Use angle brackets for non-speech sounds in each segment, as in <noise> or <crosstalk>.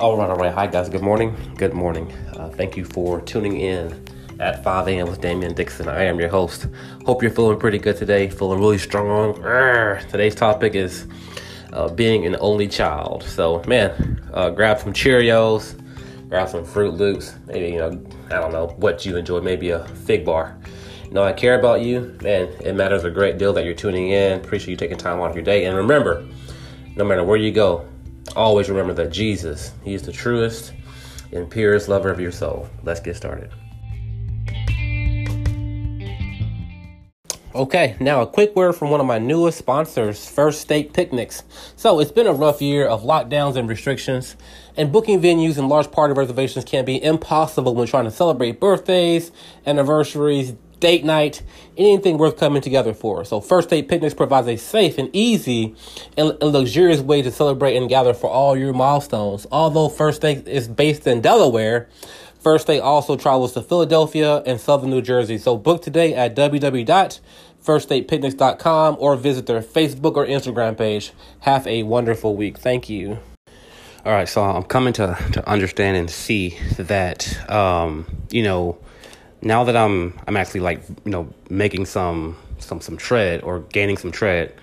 All right, all right. Hi, guys. Good morning. Good morning. Uh, thank you for tuning in at 5 a.m. with Damien Dixon. I am your host. Hope you're feeling pretty good today, feeling really strong. Arrgh. Today's topic is uh, being an only child. So, man, uh, grab some Cheerios, grab some Froot Loops, maybe, you know, I don't know what you enjoy, maybe a fig bar. You know, I care about you, man. It matters a great deal that you're tuning in. Appreciate you taking time out of your day. And remember, no matter where you go, always remember that Jesus, He is the truest and purest lover of your soul. Let's get started. Okay, now a quick word from one of my newest sponsors, First Date Picnics. So it's been a rough year of lockdowns and restrictions, and booking venues and large party reservations can be impossible when trying to celebrate birthdays, anniversaries, date night, anything worth coming together for. So First Date Picnics provides a safe and easy and, luxurious way to celebrate and gather for all your milestones. Although First Date is based in Delaware, First Date also travels to Philadelphia and Southern New Jersey. So book today at www.firstdatepicnics.com or visit their Facebook or Instagram page. Have a wonderful week. Thank you. All right, so I'm coming to, to understand and see that, um, you know, now that I'm I'm actually like you know making some some some tread or gaining some tread,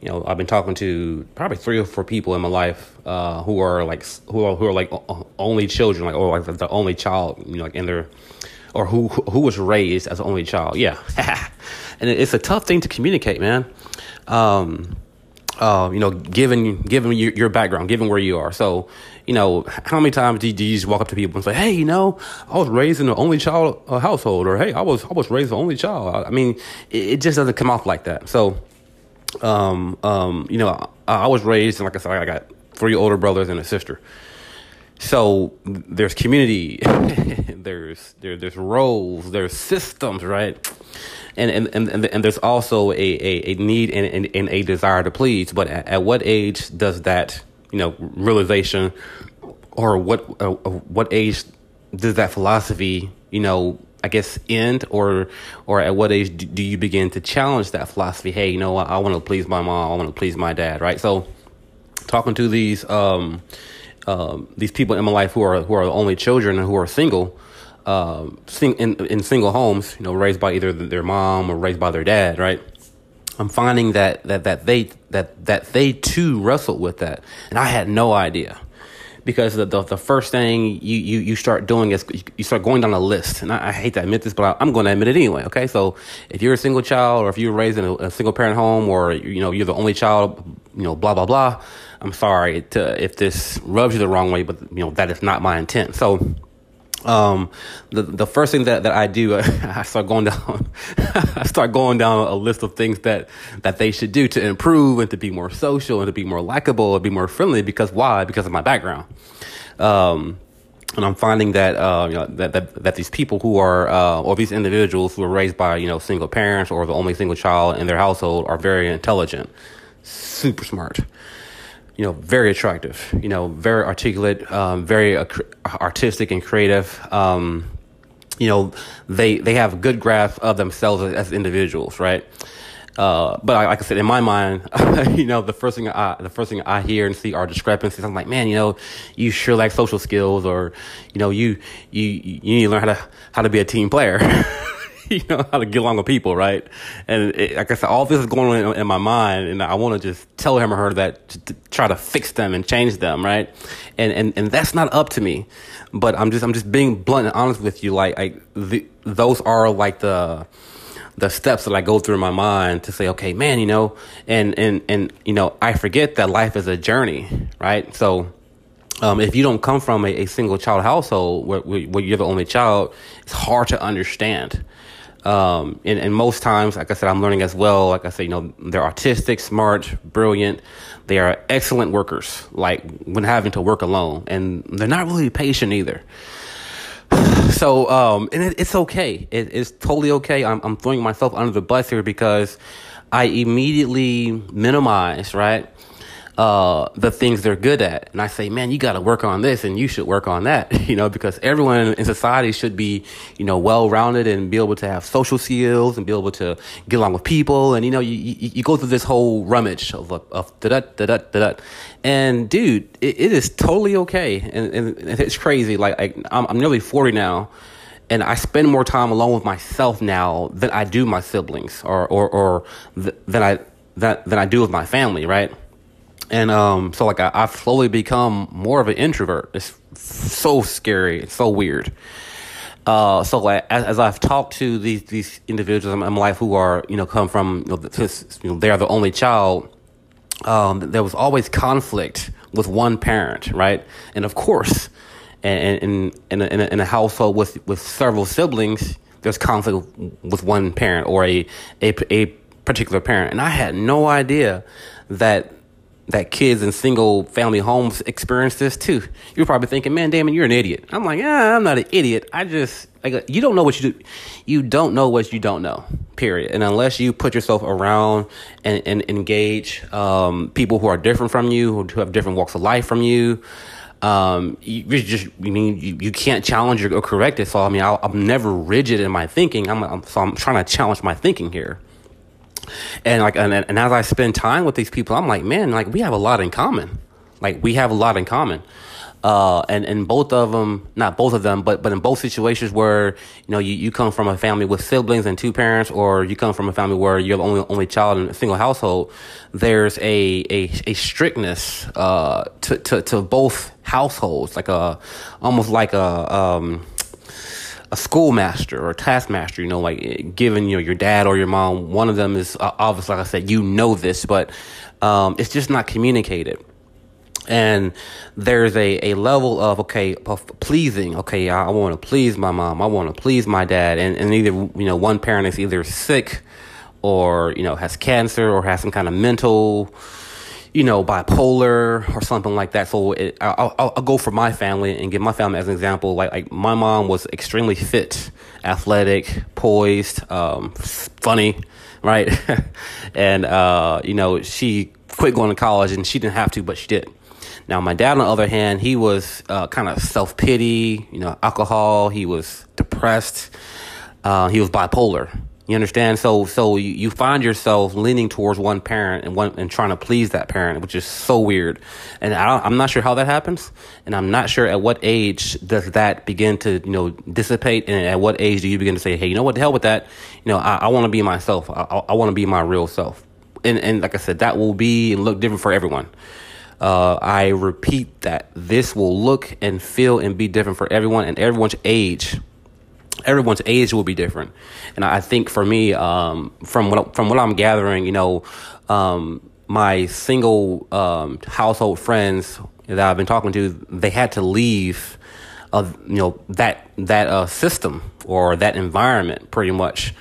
you know I've been talking to probably three or four people in my life uh, who are like who are who are like only children like or like the only child you know like in their or who who was raised as an only child. Yeah. <laughs> And it's a tough thing to communicate man. Um uh, you know, given given your, your background, given where you are. So, you know, how many times do you, do you just walk up to people and say, "Hey, you know, I was raised in an only child uh, household," or "Hey, I was I was raised an only child." I mean, it, it just doesn't come off like that. So, um, um, you know, I, I was raised, and like I said, I got three older brothers and a sister. So there's community, <laughs> there's there, there's roles, there's systems, right? and and and, and there's also a, a, a need and, and, and, a desire to please. But at, at, what age does that you know realization, or what uh, what age does that philosophy you know I guess end or or at what age do you begin to challenge that philosophy? Hey, you know, I, I want to please my mom, I want to please my dad, right? So talking to these um, um, these people in my life who are who are only children and who are single um, sing, in, in single homes, you know, raised by either their mom or raised by their dad, right? I'm finding that that that they that that they too wrestled with that, and I had no idea because the, the, the, first thing you, you, you start doing is you start going down a list. And I, I hate to admit this, but I, am going to admit it anyway. Okay. So if you're a single child or if you're raised in a, a, single parent home or, you know, you're the only child, you know, blah, blah, blah. I'm sorry to, if this rubs you the wrong way, but, you know, that is not my intent. So um, the the first thing that, that I do, <laughs> I start going down, <laughs> I start going down a list of things that that they should do to improve and to be more social and to be more likable and be more friendly. Because why? Because of my background. Um, and I'm finding that uh, you know that, that that these people who are uh, or these individuals who are raised by you know single parents or the only single child in their household are very intelligent, super smart you know, very attractive, you know, very articulate, um, very artistic and creative. Um, you know, they they have good grasp of themselves as individuals, right? Uh, but like I said, in my mind, <laughs> you know, the first thing I the first thing I hear and see are discrepancies. I'm like, man, you know, you sure lack social skills, or you know, you you you need to learn how to how to be a team player. <laughs> <laughs> you know how to get along with people, right? And it, like I said, all this is going on in, in my mind, and I want to just tell him or her that to, to try to fix them and change them, right? And and and that's not up to me, but I'm just I'm just being blunt and honest with you. Like, I, the, those are like the the steps that I go through in my mind to say, okay, man, you know, and and and you know, I forget that life is a journey, right? So. Um, if you don't come from a, a single child household where, where, you're the only child, it's hard to understand. Um, and, and most times, like I said, I'm learning as well. Like I said, you know, they're artistic, smart, brilliant. They are excellent workers, like when having to work alone. And they're not really patient either. <sighs> So, um, and it, it's okay. It, it's totally okay. I'm, I'm throwing myself under the bus here because I immediately minimize, right? Uh, the things they're good at. And I say, man, you got to work on this and you should work on that, <laughs> you know, because everyone in society should be, you know, well rounded and be able to have social skills and be able to get along with people. And, you know, you, you, you go through this whole rummage of, of da da da da da. And dude, it, it is totally okay. And, and it's crazy. Like, I, I'm, I'm nearly 40 now and I spend more time alone with myself now than I do my siblings or, or, or th- than I, that, than I do with my family. Right and um, so like I, have slowly become more of an introvert. It's so scary. It's so weird. Uh, so like as, as, I've talked to these these individuals in my life who are you know come from you know, this, you know they are the only child. Um, there was always conflict with one parent, right? And of course, in in a, in a household with with several siblings, there's conflict with one parent or a a a particular parent. And I had no idea that that kids in single family homes experience this too. You're probably thinking, "Man, Damon, you're an idiot." I'm like, "Yeah, I'm not an idiot. I just like you don't know what you do. You don't know what you don't know. Period. And unless you put yourself around and, and engage um, people who are different from you, who have different walks of life from you, um, you just I mean you, you can't challenge or correct it. So I mean, i am never rigid in my thinking. I'm, I'm so I'm trying to challenge my thinking here and like and, and as i spend time with these people i'm like man like we have a lot in common. Like we have a lot in common. Uh, and and both of them, not both of them, but but in both situations where you know you, you come from a family with siblings and two parents, or you come from a family where you're the only only child in a single household, there's a a, a strictness uh, to, to to both households, like a almost like a um, a schoolmaster or a taskmaster, you know, like given you know, your dad or your mom, one of them is uh, obviously, like I said, you know this, but um, it's just not communicated. And there's a, a level of, okay, pleasing. Okay, I, I want to please my mom. I want to please my dad. And, and either, you know, one parent is either sick or, you know, has cancer or has some kind of mental, you know, bipolar or something like that. So it, I'll, I'll, I'll, go for my family and give my family as an example. Like, like my mom was extremely fit, athletic, poised, um, funny, right? <laughs> and, uh, you know, she quit going to college and she didn't have to, but she did. Now, my dad, on the other hand, he was uh, kind of self pity, you know, alcohol. He was depressed. Uh, he was bipolar. You understand? So so you, find yourself leaning towards one parent and one and trying to please that parent, which is so weird. And I am not sure how that happens, and I'm not sure at what age does that begin to you know dissipate, and at what age do you begin to say, hey, you know what, the hell with that? You know, I, I want to be myself. I, I, I want to be my real self. And and like I said, that will be and look different for everyone. Uh, I repeat that this will look and feel and be different for everyone and everyone's age everyone's age will be different. And I think for me, um, from what from what I'm gathering, you know, um, my single um, household friends that I've been talking to, they had to leave, uh, you know, that that uh, system or that environment pretty much.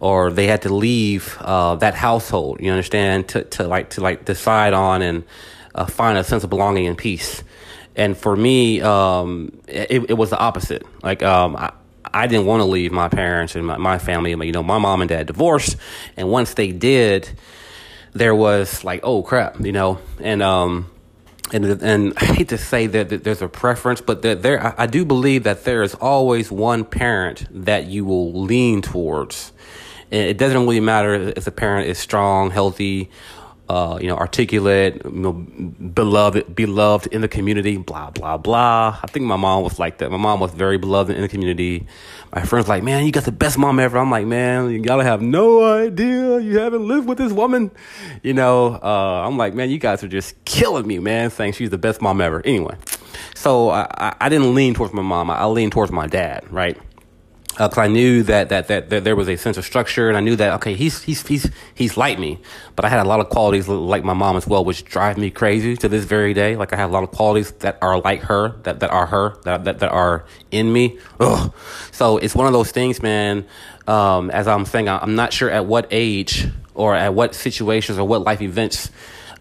Or they had to leave uh, that household. You understand to, to like to like decide on and uh, find a sense of belonging and peace. And for me, um, it, it was the opposite. Like um, I, I didn't want to leave my parents and my, my family. You know, my mom and dad divorced, and once they did, there was like, oh crap, you know, and um, and and <laughs> I hate to say that, that there's a preference, but that there, I, I do believe that there is always one parent that you will lean towards. It doesn't really matter if the parent is strong, healthy, uh, you know, articulate, you know, beloved, beloved in the community, blah, blah, blah. I think my mom was like that. My mom was very beloved in the community. My friends like, man, you got the best mom ever. I'm like, man, you gotta have no idea. You haven't lived with this woman. You know, uh, I'm like, man, you guys are just killing me, man, saying she's the best mom ever. Anyway, so I, I didn't lean towards my mom. I leaned towards my dad, right? Because uh, I knew that, that, that that there was a sense of structure, and I knew that okay, he's he's he's he's like me, but I had a lot of qualities like my mom as well, which drive me crazy to this very day. Like I have a lot of qualities that are like her, that that are her, that that, that are in me. Ugh. So it's one of those things, man. Um, as I'm saying, I'm not sure at what age or at what situations or what life events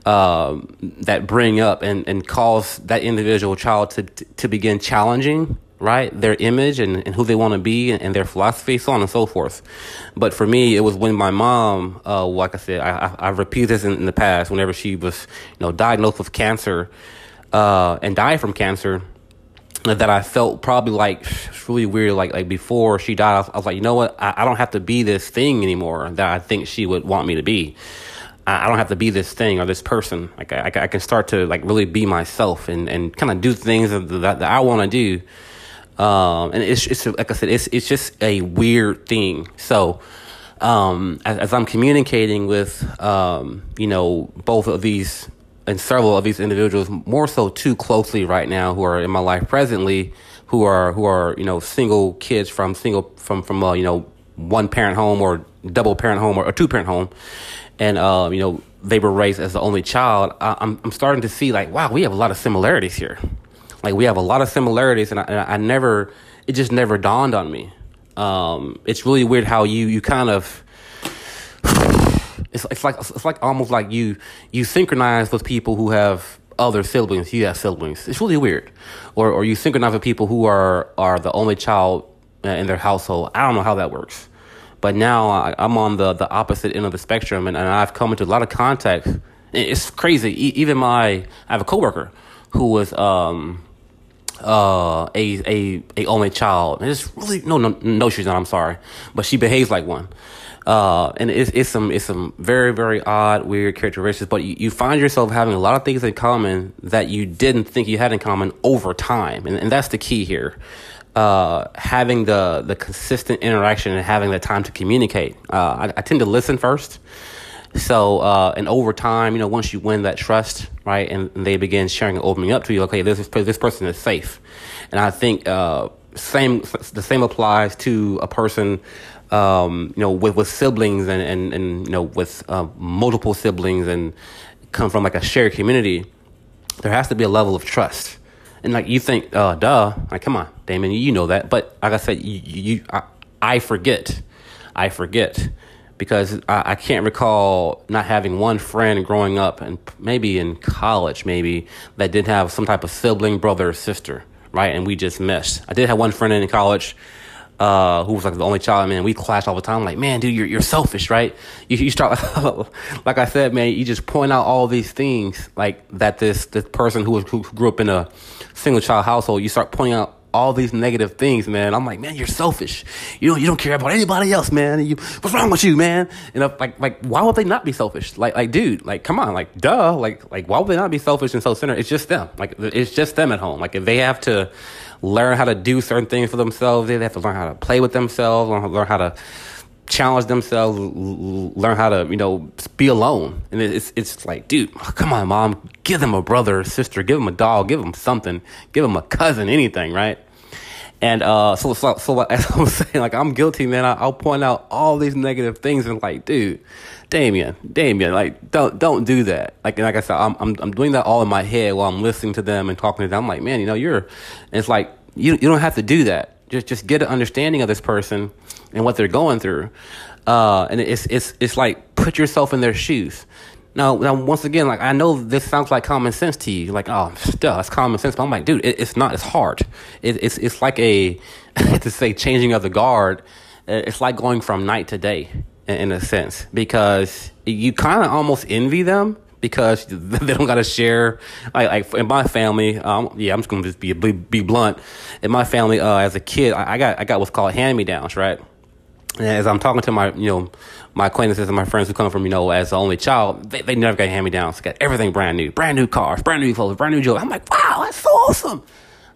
um, that bring up and, and cause that individual child to to begin challenging right? Their image and, and who they want to be and, and, their philosophy, so on and so forth. But for me, it was when my mom, uh, like I said, I, I, I repeated this in, in, the past, whenever she was, you know, diagnosed with cancer, uh, and died from cancer, that I felt probably like really weird. Like, like before she died, I was, I was like, you know what? I, I don't have to be this thing anymore that I think she would want me to be. I don't have to be this thing or this person. Like I, I can start to like really be myself and, and kind of do things that, that I want to do um, and it's, it's like I said, it's it's just a weird thing. So, um, as, as, I'm communicating with, um, you know, both of these and several of these individuals, more so too closely right now, who are in my life presently, who are who are you know single kids from single from from uh, you know one parent home or double parent home or a two parent home, and uh, you know they were raised as the only child. I, I'm I'm starting to see like wow, we have a lot of similarities here. Like we have a lot of similarities, and I, and I never, it just never dawned on me. Um, it's really weird how you you kind of. <sighs> It's, it's like it's like almost like you you synchronize with people who have other siblings. You have siblings. It's really weird, or or you synchronize with people who are are the only child in their household. I don't know how that works, but now I, am on the the opposite end of the spectrum, and, and I've come into a lot of contact. It's crazy. even my I have a coworker who was um uh, a a a only child. And it's really no no no she's not. I'm sorry, but she behaves like one. Uh, and it's it's some it's some very very odd weird characteristics. But you, you find yourself having a lot of things in common that you didn't think you had in common over time, and and that's the key here. Uh, having the the consistent interaction and having the time to communicate. Uh, I, I tend to listen first. So, uh, and over time, you know, once you win that trust, right, and, and they begin sharing and opening up to you, okay, this this person is safe, and I think uh, same the same applies to a person, um, you know, with with siblings and and and you know with uh, multiple siblings and come from like a shared community. There has to be a level of trust, and like you think, uh, duh, like come on, Damon, you know that, but like I said, you, you I, I forget, I forget because I, I, can't recall not having one friend growing up and maybe in college maybe that didn't have some type of sibling brother or sister right? And we just meshed i did have one friend in college uh, who was like the only child man we clashed all the time like man dude you're, you're selfish right? You, you start <laughs> like i said man you just point out all these things like that this this person who was who grew up in a single child household you start pointing out all these negative things, man. I'm like, man, you're selfish. You don't, you don't care about anybody else, man. You, what's wrong with you, man? And I'm like, like, why would they not be selfish? Like, like, dude, like, come on, like, duh, like, like, why would they not be selfish and self-centered? It's just them. Like, it's just them at home. Like, if they have to learn how to do certain things for themselves, they have to learn how to play with themselves, learn how to challenge themselves, learn how to, you know, be alone. And it's it's like, dude, come on, mom, give them a brother sister, give them a dog, give them something, give them a cousin, anything, right? And uh, so, so, so <laughs> as I was saying, like I'm guilty, man. I, will point out all these negative things and like, dude, Damien, Damien, like don't don't do that. Like like I said, I'm I'm I'm doing that all in my head while I'm listening to them and talking to them. I'm like, man, you know, you're. it's like you you don't have to do that. Just just get an understanding of this person and what they're going through. Uh, and it's it's it's like put yourself in their shoes. Now, now, once again, like I know this sounds like common sense to you, like oh, duh, it's common sense. But I'm like, dude, it, it's not. It's hard. It, it's it's like a <laughs> to say changing of the guard. Uh, it's like going from night to day in, in a sense because you kind of almost envy them because <laughs> they don't got to share. Like, like in my family, um, yeah, I'm just gonna just be be, blunt. In my family, uh, as a kid, I, I got I got what's called hand me downs, right? And as I'm talking to my, you know, my acquaintances and my friends who come from, you know, as the only child, they, they never got hand me downs. Got everything brand new, brand new cars, brand new clothes, brand new jewelry. I'm like, wow, that's so awesome.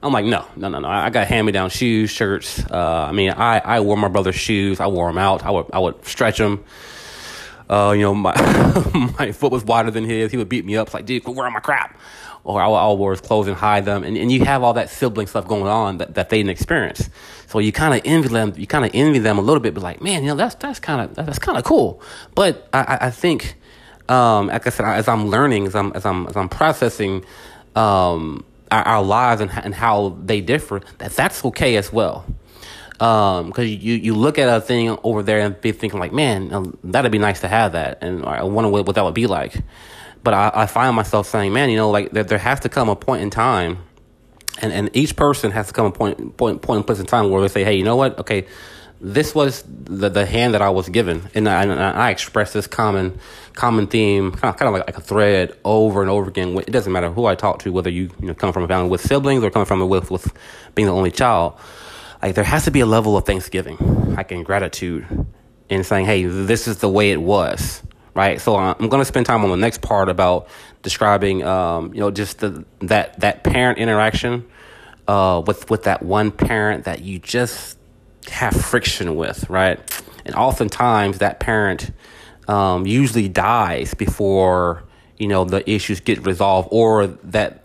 I'm like, no, no, no, no. I got hand me down shoes, shirts. Uh, I mean, I, I wore my brother's shoes. I wore them out. I would, I would stretch them. Uh, you know, my <laughs> my foot was wider than his. He would beat me up. It's like, dude, quit wearing my crap. Or I would, I would wear his clothes and hide them. And, and you have all that sibling stuff going on that, that they didn't experience. So you kind of envy them. You kind of envy them a little bit, but like, man, you know, that's that's kind of that's kind of cool. But I, I think, um, like I said, as I'm learning, as I'm as I'm as I'm processing, um, our, our lives and, and how they differ, that that's okay as well because um, you you look at a thing over there and be thinking like, man, um, that'd be nice to have that, and I wonder what, what that would be like. But I, I find myself saying, man, you know, like there, there has to come a point in time and and each person has to come a point point point in place in time where they say, hey, you know what? Okay, this was the the hand that I was given, and I, and I express this common common theme, kind of, kind of like, like a thread over and over again. It doesn't matter who I talk to, whether you you know come from a family with siblings or coming from a with with being the only child. Like there has to be a level of thanksgiving, like in gratitude, in saying, hey, this is the way it was right? So uh, I'm going to spend time on the next part about describing, um, you know, just the, that that parent interaction uh, with with that one parent that you just have friction with, right? And oftentimes that parent um, usually dies before you know the issues get resolved, or that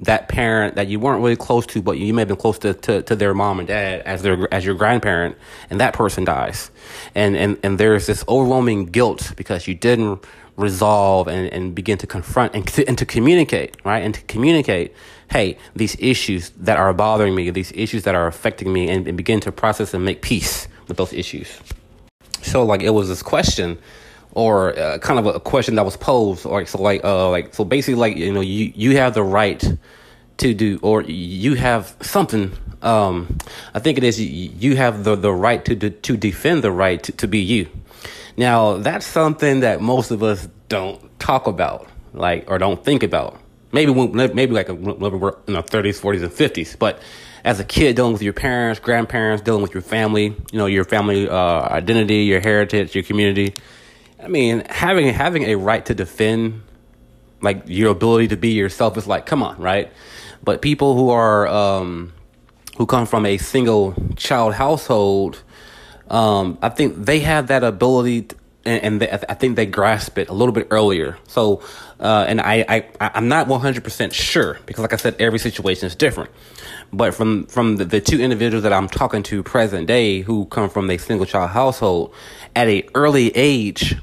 that parent that you weren't really close to, but you may have been close to, to, to, their mom and dad as their as your grandparent, and that person dies, and and and there's this overwhelming guilt because you didn't resolve and, and begin to confront and to, and to communicate, right? And to communicate, hey, these issues that are bothering me, these issues that are affecting me, and, and begin to process and make peace with those issues. So like it was this question or uh, kind of a question that was posed or so like uh like so basically like you know you you have the right to do or you have something um i think it is you have the the right to to defend the right to, to be you. Now that's something that most of us don't talk about like or don't think about. Maybe when, maybe like when we're in our 30s 40s and 50s but as a kid dealing with your parents grandparents dealing with your family you know your family uh, identity your heritage your community I mean, having having a right to defend like your ability to be yourself is like, come on, right? But people who are um, who come from a single child household, um, I think they have that ability, to, and, and they, I think they grasp it a little bit earlier. So, uh, and I, I I'm not 100 percent sure because, like I said, every situation is different. But from from the, the two individuals that I'm talking to present day who come from a single child household, at a early age,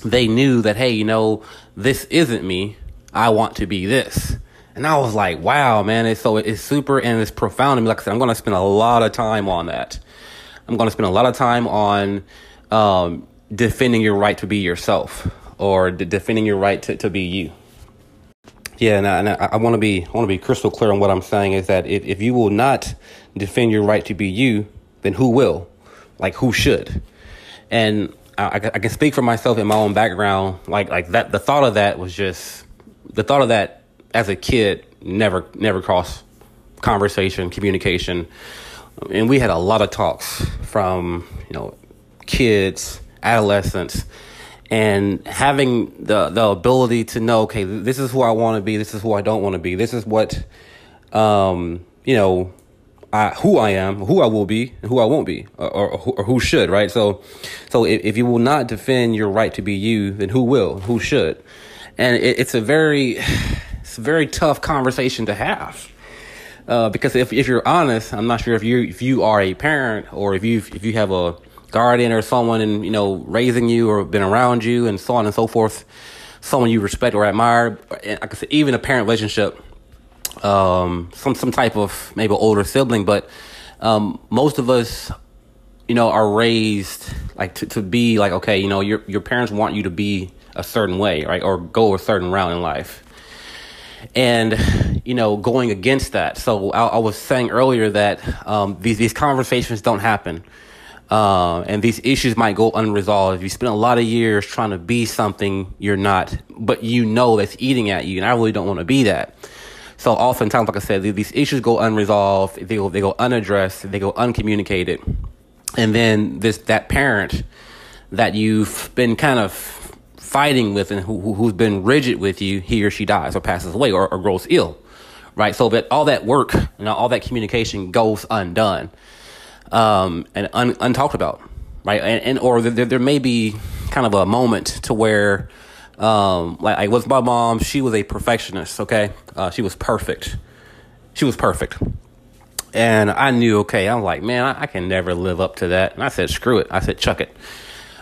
they knew that, hey, you know, this isn't me. I want to be this. And I was like, wow, man. It's so it's super and it's profound to me. Like I said, I'm going to spend a lot of time on that. I'm going to spend a lot of time on um, defending your right to be yourself or de- defending your right to, to be you. Yeah, and I, and I, I want to be I want to be crystal clear on what I'm saying is that if, if you will not defend your right to be you, then who will? Like who should? And I, I can speak for myself in my own background. Like like that, the thought of that was just the thought of that as a kid never never crossed conversation, communication, and we had a lot of talks from you know kids, adolescents, and having the the ability to know, okay, this is who I want to be, this is who I don't want to be, this is what um, you know I, who I am, who I will be, and who I won't be, or, or, or who should, right? So, so if, if, you will not defend your right to be you, then who will? Who should? And it, it's a very, <sighs> it's a very tough conversation to have. Uh, because if, if you're honest, I'm not sure if you if you are a parent or if you if you have a guardian or someone and you know raising you or been around you and so on and so forth, someone you respect or admire, and I said, even a parent relationship um, some some type of maybe older sibling, but um, most of us, you know, are raised like to, to be like okay, you know, your your parents want you to be a certain way, right, or go a certain route in life, and you know, going against that. So I, I was saying earlier that um, these these conversations don't happen. Uh, and these issues might go unresolved. You spend a lot of years trying to be something you're not, but you know that's eating at you, and I really don't want to be that. So oftentimes, like I said, these issues go unresolved, they go, they go unaddressed, they go uncommunicated. And then this, that parent that you've been kind of fighting with and who, who's been rigid with you, he or she dies or passes away or, or grows ill, right? So that all that work, you know, all that communication goes undone, um, and un, untalked about, right? And, and or there, there may be kind of a moment to where um, like, like with my mom, she was a perfectionist. Okay, uh, she was perfect. She was perfect, and I knew. Okay, I'm like, man, I, I, can never live up to that. And I said, screw it. I said, chuck it.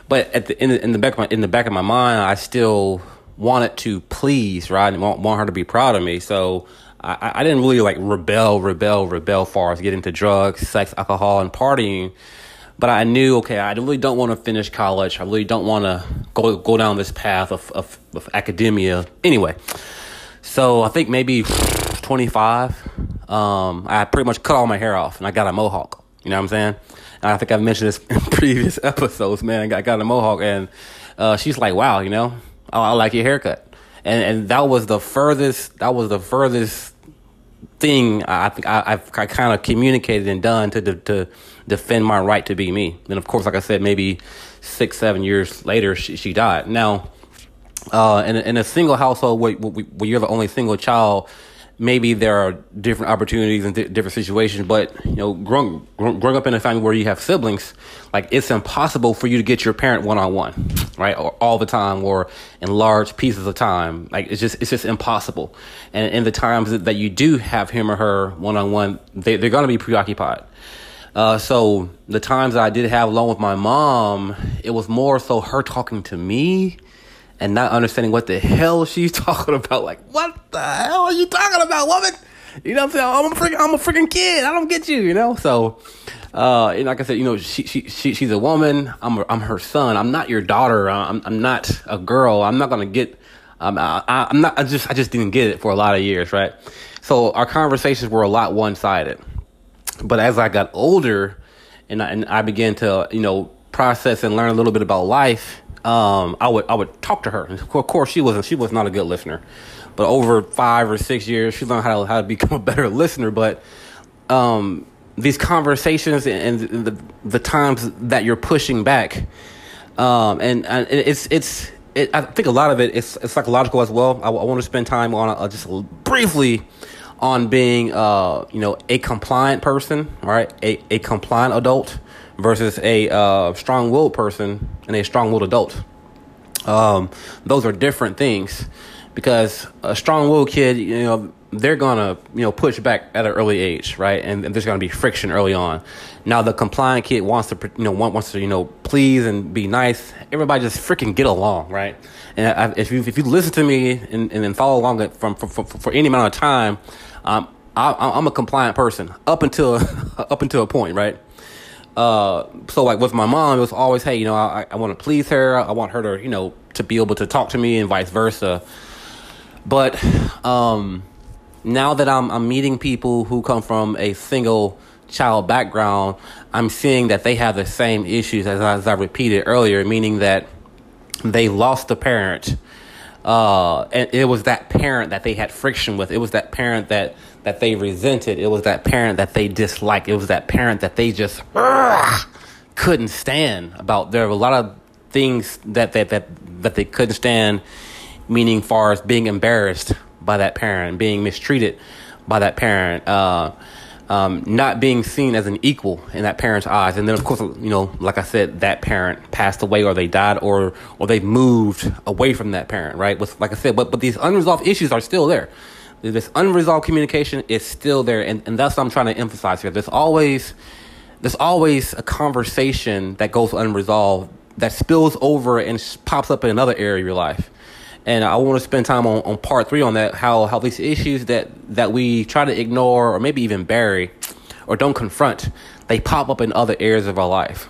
But at the in, the, in the back of my in the back of my mind, I still wanted to please, right, and want, want her to be proud of me. So I, I didn't really like rebel, rebel, rebel, far as getting into drugs, sex, alcohol, and partying. But I knew, okay, I really don't want to finish college. I really don't want to go go down this path of, of, of academia. Anyway, so I think maybe 25, um, I pretty much cut all my hair off and I got a mohawk. You know what I'm saying? And I think I've mentioned this <laughs> in previous <laughs> episodes, man. I got, a mohawk and uh, she's like, wow, you know, I, I like your haircut. And, and that was the furthest, that was the furthest thing I think I, I've I kind of communicated and done to, to, to defend my right to be me. And of course, like I said, maybe six, seven years later, she, she died. Now, uh, in, in a single household where, where you're the only single child, maybe there are different opportunities and different situations, but you know, growing, growing up in a family where you have siblings, like it's impossible for you to get your parent one on one, right? Or all the time or in large pieces of time. Like it's just, it's just impossible. And in the times that you do have him or her one on one, they, they're going to be preoccupied. Uh, so the times I did have alone with my mom, it was more so her talking to me and not understanding what the hell <laughs> she's talking about. Like, what the hell are you talking about, woman? You know what I'm saying? I'm a freaking, I'm a freaking kid. I don't get you, you know? So, uh, and like I said, you know, she, she, she, she's a woman. I'm, I'm her son. I'm not your daughter. I'm, I'm not a girl. I'm not going to get, um, I, I'm not, I just, I just didn't get it for a lot of years, right? So our conversations were a lot one sided. But as I got older and I, and I began to, you know, process and learn a little bit about life, um, I would I would talk to her. And of course, she wasn't she was not a good listener, but over five or six years, she learned how to, how to <laughs> become a better listener. But um, these conversations and the the times that you're pushing back, um, and, and it's it's it, I think a lot of it is psychological as well. I, I want to spend time on uh, just briefly on being uh, you know a compliant person, right? A a compliant adult versus a uh, strong-willed person and a strong-willed adult. Um, those are different things because a strong-willed kid, you know, they're gonna you know push back at an early age, right? And, and there's gonna be friction early on. Now the compliant kid wants to you know want, wants to you know please and be nice. Everybody just freaking get along, right? And I, if you if you listen to me and, and then follow along from for, for any amount of time, um, I, am a compliant person up until <laughs> up until a point, right? Uh, so like with my mom, it was always, hey, you know, I, I want to please her. I want her to, you know, to be able to talk to me and vice versa. But um, now that I'm, I'm meeting people who come from a single child background, I'm seeing that they have the same issues as, as I repeated earlier, meaning that they lost a parent. Uh, and it was that parent that they had friction with. It was that parent that that they resented. It was that parent that they disliked. It was that parent that they just couldn't stand. About there were a lot of things that that that that they couldn't stand. Meaning, far as being embarrassed by that parent, being mistreated by that parent, uh, um, not being seen as an equal in that parent's eyes. And then, of course, you know, like I said, that parent passed away, or they died, or or they moved away from that parent, right? With like I said, but but these unresolved issues are still there this unresolved communication is still there and, and that's what i'm trying to emphasize here there's always there's always a conversation that goes unresolved that spills over and pops up in another area of your life and i want to spend time on, on part three on that how how these issues that that we try to ignore or maybe even bury or don't confront they pop up in other areas of our life.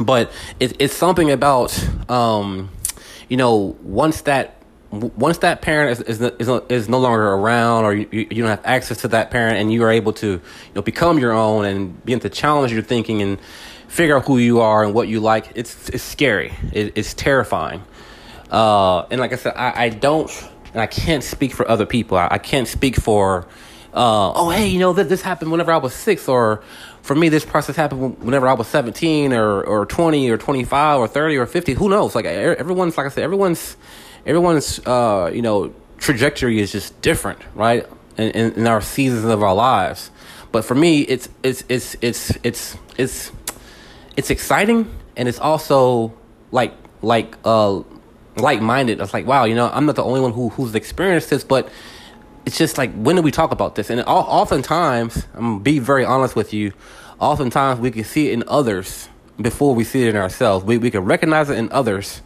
But it, it's something about um, you know once that once that parent is, is, is, is no longer around or you, you don't have access to that parent and you are able to you know become your own and begin to challenge your thinking and figure out who you are and what you like it's it's scary. It, it's terrifying uh, and like i said I, I, don't and i can't speak for other people i, I can't speak for uh, oh hey you know this, this happened whenever i was six or for me this process happened whenever i was 17 or, or 20 or 25 or 30 or 50 who knows like everyone's like i said everyone's everyone's uh, you know trajectory is just different, right? In, in, in, our seasons of our lives. But for me, it's it's it's it's it's it's it's exciting, and it's also like like uh like minded. It's like wow, you know, I'm not the only one who who's experienced this, but it's just like when do we talk about this? And oftentimes, I'm gonna be very honest with you. Oftentimes, we can see it in others before we see it in ourselves. We we can recognize it in others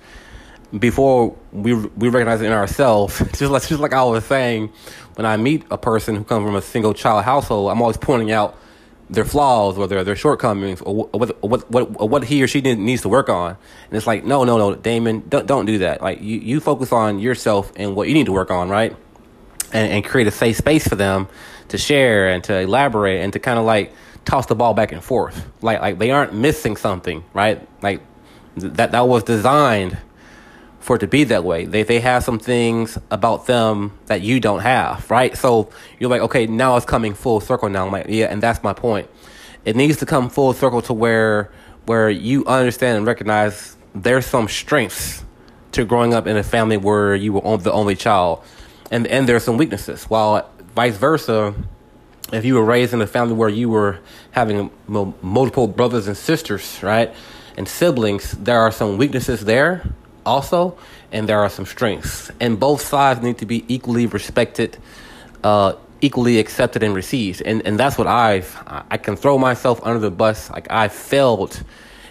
before we we recognize it in ourselves. <laughs> just like just like I was saying, when I meet a person who comes from a single child household, I'm always pointing out their flaws or their their shortcomings or what what what, what he or she needs to work on. And it's like, no, no, no, Damon, don't don't do that. Like you you focus on yourself and what you need to work on, right? and, and create a safe space for them to share and to elaborate and to kind of like toss the ball back and forth. Like like they aren't missing something, right? Like that that was designed for it to be that way. They they have some things about them that you don't have, right? So you're like, okay, now it's coming full circle now. I'm like, yeah, and that's my point. It needs to come full circle to where where you understand and recognize there's some strengths to growing up in a family where you were the only child, and and there's some weaknesses. While vice versa, if you were raised in a family where you were having multiple brothers and sisters, right, and siblings, there are some weaknesses there also, and there are some strengths, and both sides need to be equally respected. Uh, equally accepted and received. And and that's what i've i can throw myself under the bus. Like i failed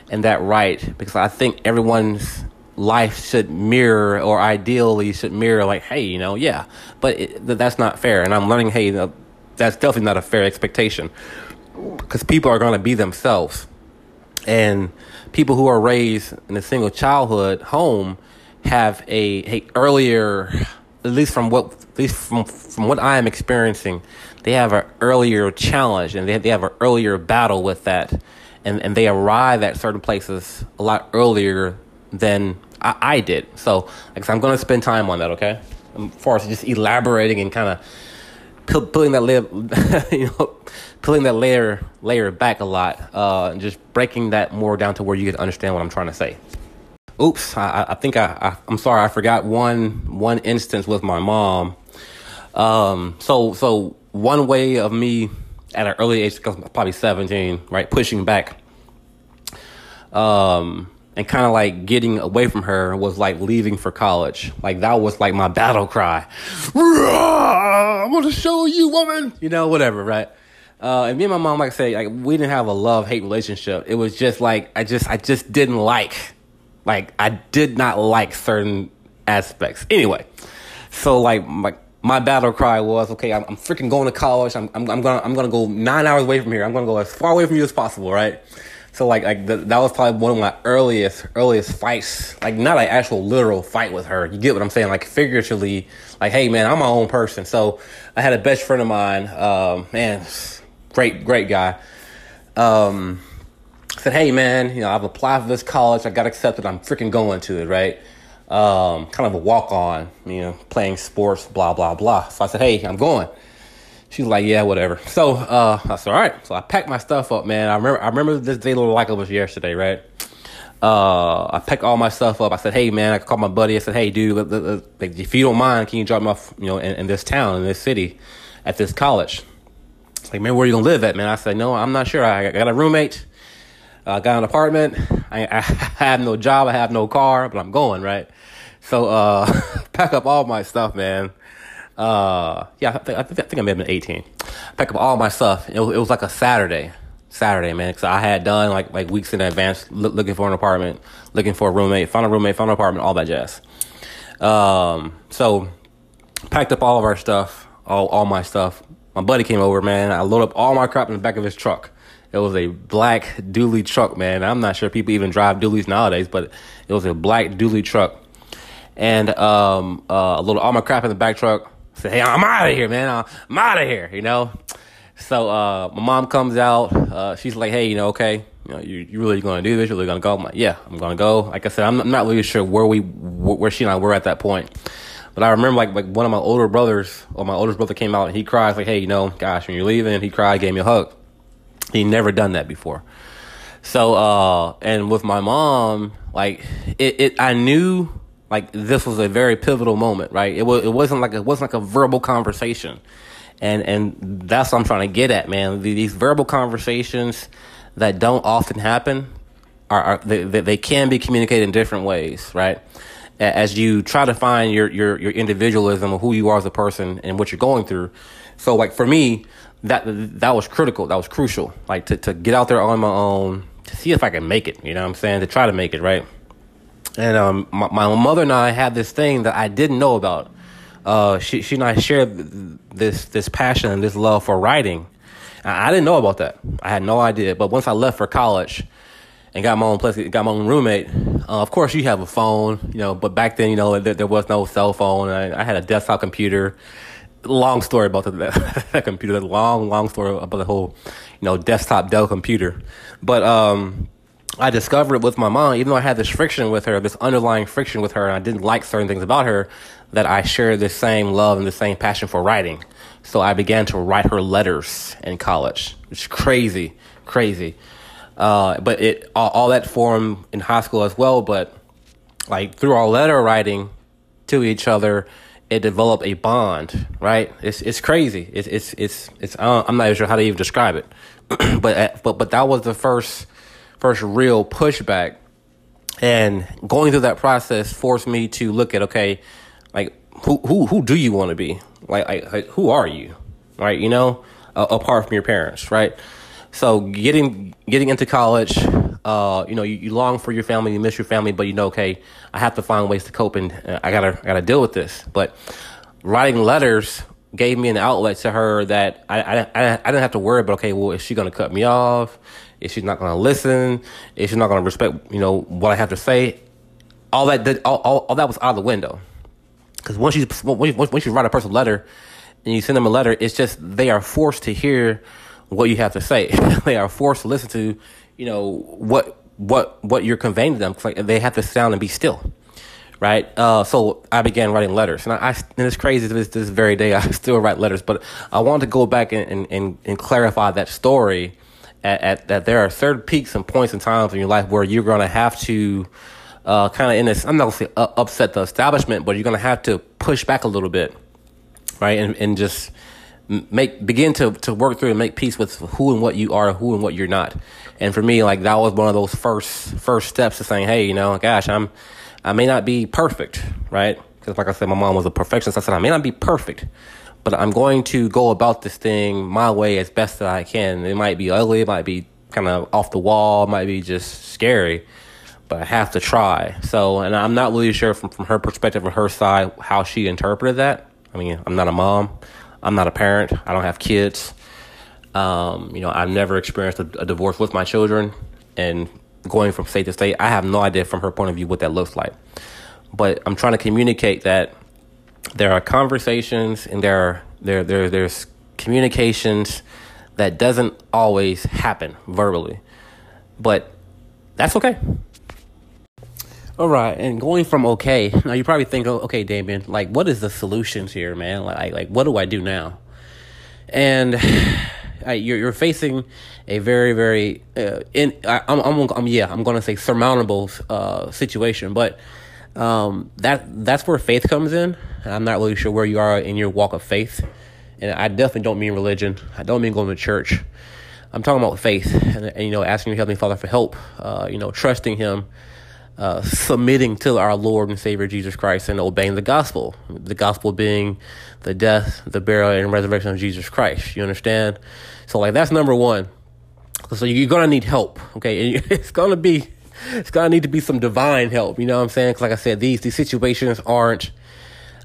in that right because i think everyone's life should mirror or ideally should mirror like hey you know yeah. But it, that's not fair. And i'm learning hey you know, that's definitely not a fair expectation because people are going to be themselves. And people who are raised in a single childhood home have a, a earlier at least from what at least from from what I am experiencing, they have an earlier challenge and they have, they have an earlier battle with that, and and they arrive at certain places a lot earlier than I, I did. So, like, I'm going to spend time on that, okay? As far as just elaborating and kind of pulling that layer, <laughs> you know, pulling that layer layer back a lot, uh, and just breaking that more down to where you can understand what I'm trying to say. Oops, I, I think I, I I'm sorry, I forgot one one instance with my mom. Um, so so one way of me at an early age, probably 17, right, pushing back. Um, and kind of like getting away from her was like leaving for college. Like that was like my battle cry. I'm gonna show you, woman. You know, whatever, right? Uh, and me and my mom, like I say, like we didn't have a love hate relationship. It was just like I just I just didn't like, like I did not like certain aspects. Anyway, so like my my battle cry was okay. I'm, I'm freaking going to college. I'm, I'm I'm gonna I'm gonna go nine hours away from here. I'm gonna go as far away from you as possible, right? So like like the, that was probably one of my earliest earliest fights. Like not an actual literal fight with her. You get what I'm saying? Like figuratively, like hey man, I'm my own person. So I had a best friend of mine, um, man, great great guy. Um, said hey man, you know I've applied for this college. I got accepted. I'm freaking going to it, right? Um, kind of a walk on, you know, playing sports, blah blah blah. So I said hey, I'm going. She's like, yeah, whatever. So uh, I said, all right. So I packed my stuff up, man. I remember, I remember this day like it was yesterday, right? Uh, I packed all my stuff up. I said, hey, man, I called my buddy. I said, hey, dude, let, let, let, if you don't mind, can you drop me off, you know, in, in this town, in this city, at this college? Like, man, where you gonna live at, man? I said, no, I'm not sure. I got a roommate. I got an apartment. I, <laughs> I have no job. I have no car, but I'm going, right? So, uh, <laughs> pack up all my stuff, man. Uh, yeah, I think, I think, I I may have been 18. Pack up all my stuff. It was, it was like a Saturday. Saturday, man, because I had done like like weeks in advance look, looking for an apartment, looking for a roommate, found a roommate, found an apartment, all that jazz. Um, so packed up all of our stuff, all all my stuff. My buddy came over, man. I loaded up all my crap in the back of his truck. It was a black dually truck, man. I'm not sure people even drive dualies nowadays, but it was a black dually truck. And um, uh, loaded all my crap in the back truck Say, hey, I'm out of here, man. I'm out of here, you know? So uh, my mom comes out. Uh, she's like, hey, you know, okay, you know, you, you really going to do this? You're really going to go? I'm like, yeah, I'm going to go. Like I said, I'm not really sure where we, where she and I were at that point. But I remember like, like one of my older brothers, or my oldest brother came out and he cries like, hey, you know, gosh, when you're leaving, he cried, gave me a hug. He never done that before. So, uh, and with my mom, like, it, it I knew like this was a very pivotal moment, right? It was it wasn't like it wasn't like a verbal conversation, and and that's what I'm trying to get at, man. These verbal conversations that don't often happen are, are they, they can be communicated in different ways, right? As you try to find your your your individualism of who you are as a person and what you're going through. So like for me, that that was critical. That was crucial. Like to to get out there on my own to see if I can make it. You know what I'm saying? To try to make it right. And um, my, my mother and I had this thing that I didn't know about. Uh, she she and I shared this this passion and this love for writing. I, didn't know about that. I had no idea. But once I left for college and got my own place, got my own roommate. Uh, of course, you have a phone, you know. But back then, you know, there, there was no cell phone. I, I had a desktop computer. long story about the, <laughs> that computer. Long, long story about the whole, you know, desktop Dell computer. But um, I discovered it with my mom, even though I had this friction with her, this underlying friction with her, and I didn't like certain things about her, that I shared the same love and the same passion for writing. So I began to write her letters in college. It's crazy, crazy. Uh, but it all, all that formed in high school as well. But like through our letter writing to each other, it developed a bond, right? It's it's crazy. It's it's it's it's. I'm not even sure how to even describe it, <clears throat> but uh, but but that was the first first real pushback, and going through that process forced me to look at okay, like who who who do you want to be? Like, like, like who are you, right? You know, uh, apart from your parents, right? So getting getting into college, uh, you know, you, you, long for your family, you miss your family, but you know, okay, I have to find ways to cope, and uh, I gotta I gotta deal with this. But writing letters gave me an outlet to her that I I, I, I didn't have to worry about. Okay, well, is she gonna cut me off? Is she not gonna listen? Is she not gonna respect you know what I have to say? All that all, all, all that was out of the window. Because once you once, once you write a person letter and you send them a letter, it's just they are forced to hear what you have to say. <laughs> they are forced to listen to, you know, what what what you're conveying to them. Like they have to sound and be still, right? Uh, so I began writing letters, and I, I and it's crazy this this very day <laughs> I still write letters. But I wanted to go back and and, and clarify that story. At, at that there are certain peaks and points and times in your life where you're going to have to uh, kind of in this. I'm not going to say uh, upset the establishment, but you're going to have to push back a little bit, right? And and just make begin to to work through and make peace with who and what you are, who and what you're not. And for me, like that was one of those first first steps to saying, hey, you know, gosh, I'm I may not be perfect, right? Because like I said, my mom was a perfectionist. I said I may not be perfect, but I'm going to go about this thing my way as best that I can. It might be ugly, it might be kind of off the wall, it might be just scary, but I have to try. So, and I'm not really sure from from her perspective or her side how she interpreted that. I mean, I'm not a mom. I'm not a parent. I don't have kids. Um, you know, I've never experienced a, a, divorce with my children, and going from state to state, I have no idea from her point of view what that looks like. But I'm trying to communicate that there are conversations and there are there there there's communications that doesn't always happen verbally, but that's okay. All right, and going from okay, now you probably think, oh, okay, Damien, like, what is the solutions here, man? Like, like, what do I do now? And <sighs> uh, you're you're facing a very, very, uh, in, I, am I'm, I'm, yeah, I'm to say surmountable uh, situation, but um, that that's where faith comes in. I'm not really sure where you are in your walk of faith, and I definitely don't mean religion. I don't mean going to church. I'm talking about faith, and, and you know, asking your heavenly Father for help. Uh, you know, trusting Him uh, submitting to our Lord and Savior Jesus Christ and obeying the gospel. The gospel being the death, the burial, and resurrection of Jesus Christ. You understand? So, like, that's number one. So, you're to need help, okay? And <laughs> it's to be. It's gonna need to be some divine help, you know what I'm saying? Because, like I said, these these situations aren't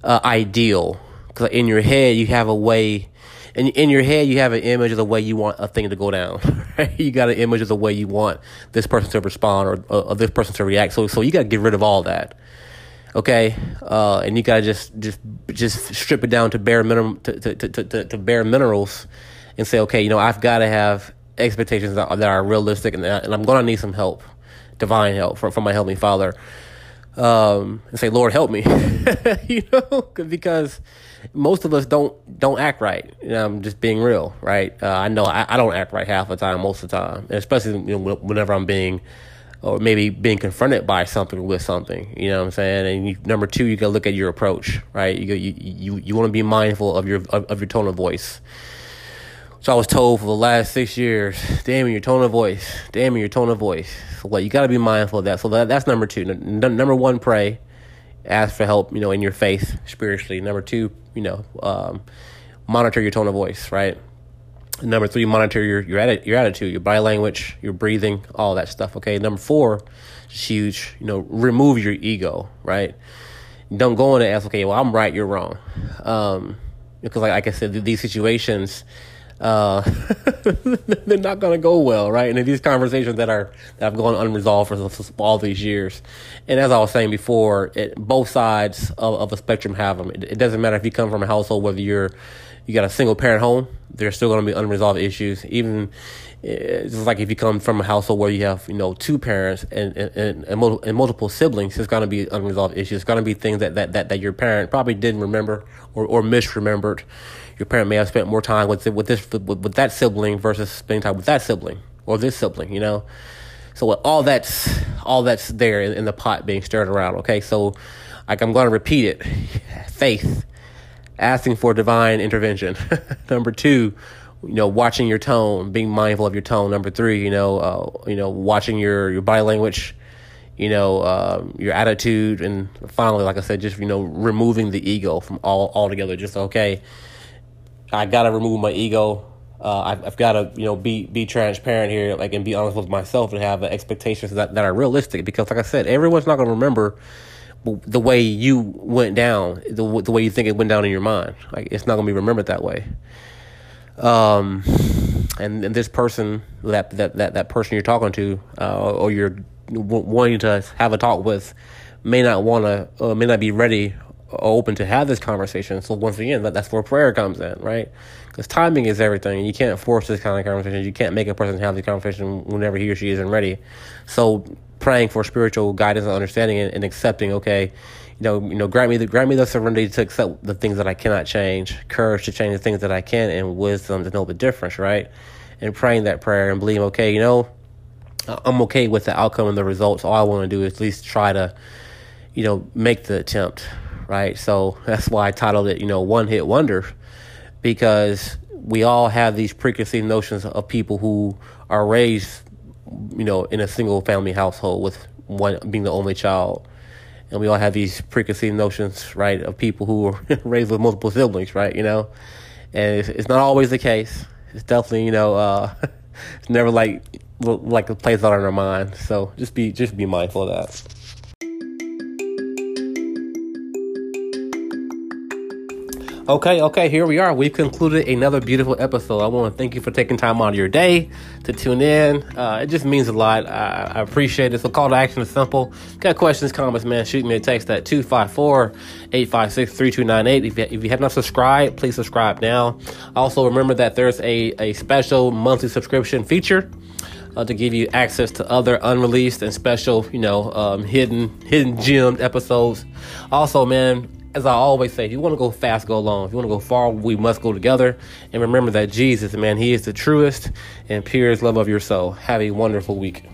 uh, ideal. Because in your head, you have a way in in your head you have an image of the way you want a thing to go down. <laughs> Right? You got an image of the way you want this person to respond or, or, this person to react. So so you got to get rid of all that. Okay, uh, and you gotta just just just strip it down to bare minimum to to, to, to, to bare minerals, and say, okay, you know, I've got to have expectations that, that are realistic, and, and I'm gonna need some help, divine help from from my heavenly Father, um, and say, Lord, help me, <laughs> you know, because most of us don't don't act right. You know, I'm just being real, right? Uh, I know I, I, don't act right half the time, most of the time, and especially you know, whenever I'm being or maybe being confronted by something with something. You know what I'm saying? And you, number two, you got to look at your approach, right? You you you, you want to be mindful of your of, of, your tone of voice. So I was told for the last six years, damn your tone of voice, damn your tone of voice. So what you got to be mindful of that. So that that's number two. N- number one, pray ask for help, you know, in your faith spiritually. Number two, you know, um, monitor your tone of voice, right? Number three, monitor your your, atti- your attitude, your body language, your breathing, all that stuff. Okay. Number four, huge. You know, remove your ego, right? Don't go in and ask, okay, well, I'm right, you're wrong, um, because like, like I said, these situations uh, <laughs> they're not going to go well, right? And these conversations that are that have gone unresolved for, all these years, and as I was saying before, it, both sides of, of a spectrum have them. It, it, doesn't matter if you come from a household whether you're you got a single parent home, there's still going to be unresolved issues. Even it's like if you come from a household where you have you know two parents and and, and, and multiple siblings, there's going to be unresolved issues. It's going to be things that, that, that, that your parent probably didn't remember or, or misremembered your parent may have spent more time with with this with, with that sibling versus spending time with that sibling or this sibling, you know. So all that's all that's there in, in the pot being stirred around. Okay, so like I'm going to repeat it: faith, asking for divine intervention. <laughs> Number two, you know, watching your tone, being mindful of your tone. Number three, you know, uh, you know, watching your your body language you know, uh, your attitude, and finally, like I said, just you know, removing the ego from all altogether. Just okay, I gotta remove my ego. Uh, I've, I've got to, you know, be be transparent here, like, and be honest with myself, and have expectations that, that are realistic. Because, like I said, everyone's not gonna remember the way you went down, the the way you think it went down in your mind. Like, it's not gonna be remembered that way. Um, and, and this person, that that that that person you're talking to, uh, or you're wanting to have a talk with, may not want to, uh, may not be ready open to have this conversation. So once again, that, that's where prayer comes in, right? Because timing is everything. You can't force this kind of conversation. You can't make a person have the conversation whenever he or she isn't ready. So praying for spiritual guidance and understanding and, and accepting, okay, you know, you know, grant me the grant me the serenity to accept the things that I cannot change, courage to change the things that I can, and wisdom to know the difference, right? And praying that prayer and believing, okay, you know, I'm okay with the outcome and the results. All I want to do is at least try to, you know, make the attempt, right? So that's why I titled it, you know, One Hit Wonder, because we all have these preconceived notions of people who are raised, you know, in a single family household with one being the only child. And we all have these preconceived notions, right, of people who are <laughs> raised with multiple siblings, right, you know? And it's, it's not always the case. It's definitely, you know, uh, <laughs> it's never like like it plays out in our mind. So just be just be mindful of that. Okay, okay, here we are. We've concluded another beautiful episode. I want to thank you for taking time out of your day to tune in. Uh, it just means a lot. I, I, appreciate it. So, call to action is simple. Got questions, comments, man, shoot me a text at 254 856 3298. If you have not subscribed, please subscribe now. Also, remember that there's a, a special monthly subscription feature. Uh, to give you access to other unreleased and special, you know, um, hidden hidden gemmed episodes. Also, man, as I always say, if you want to go fast, go long. If you want to go far, we must go together. And remember that Jesus, man, He is the truest and purest love of your soul. Have a wonderful week.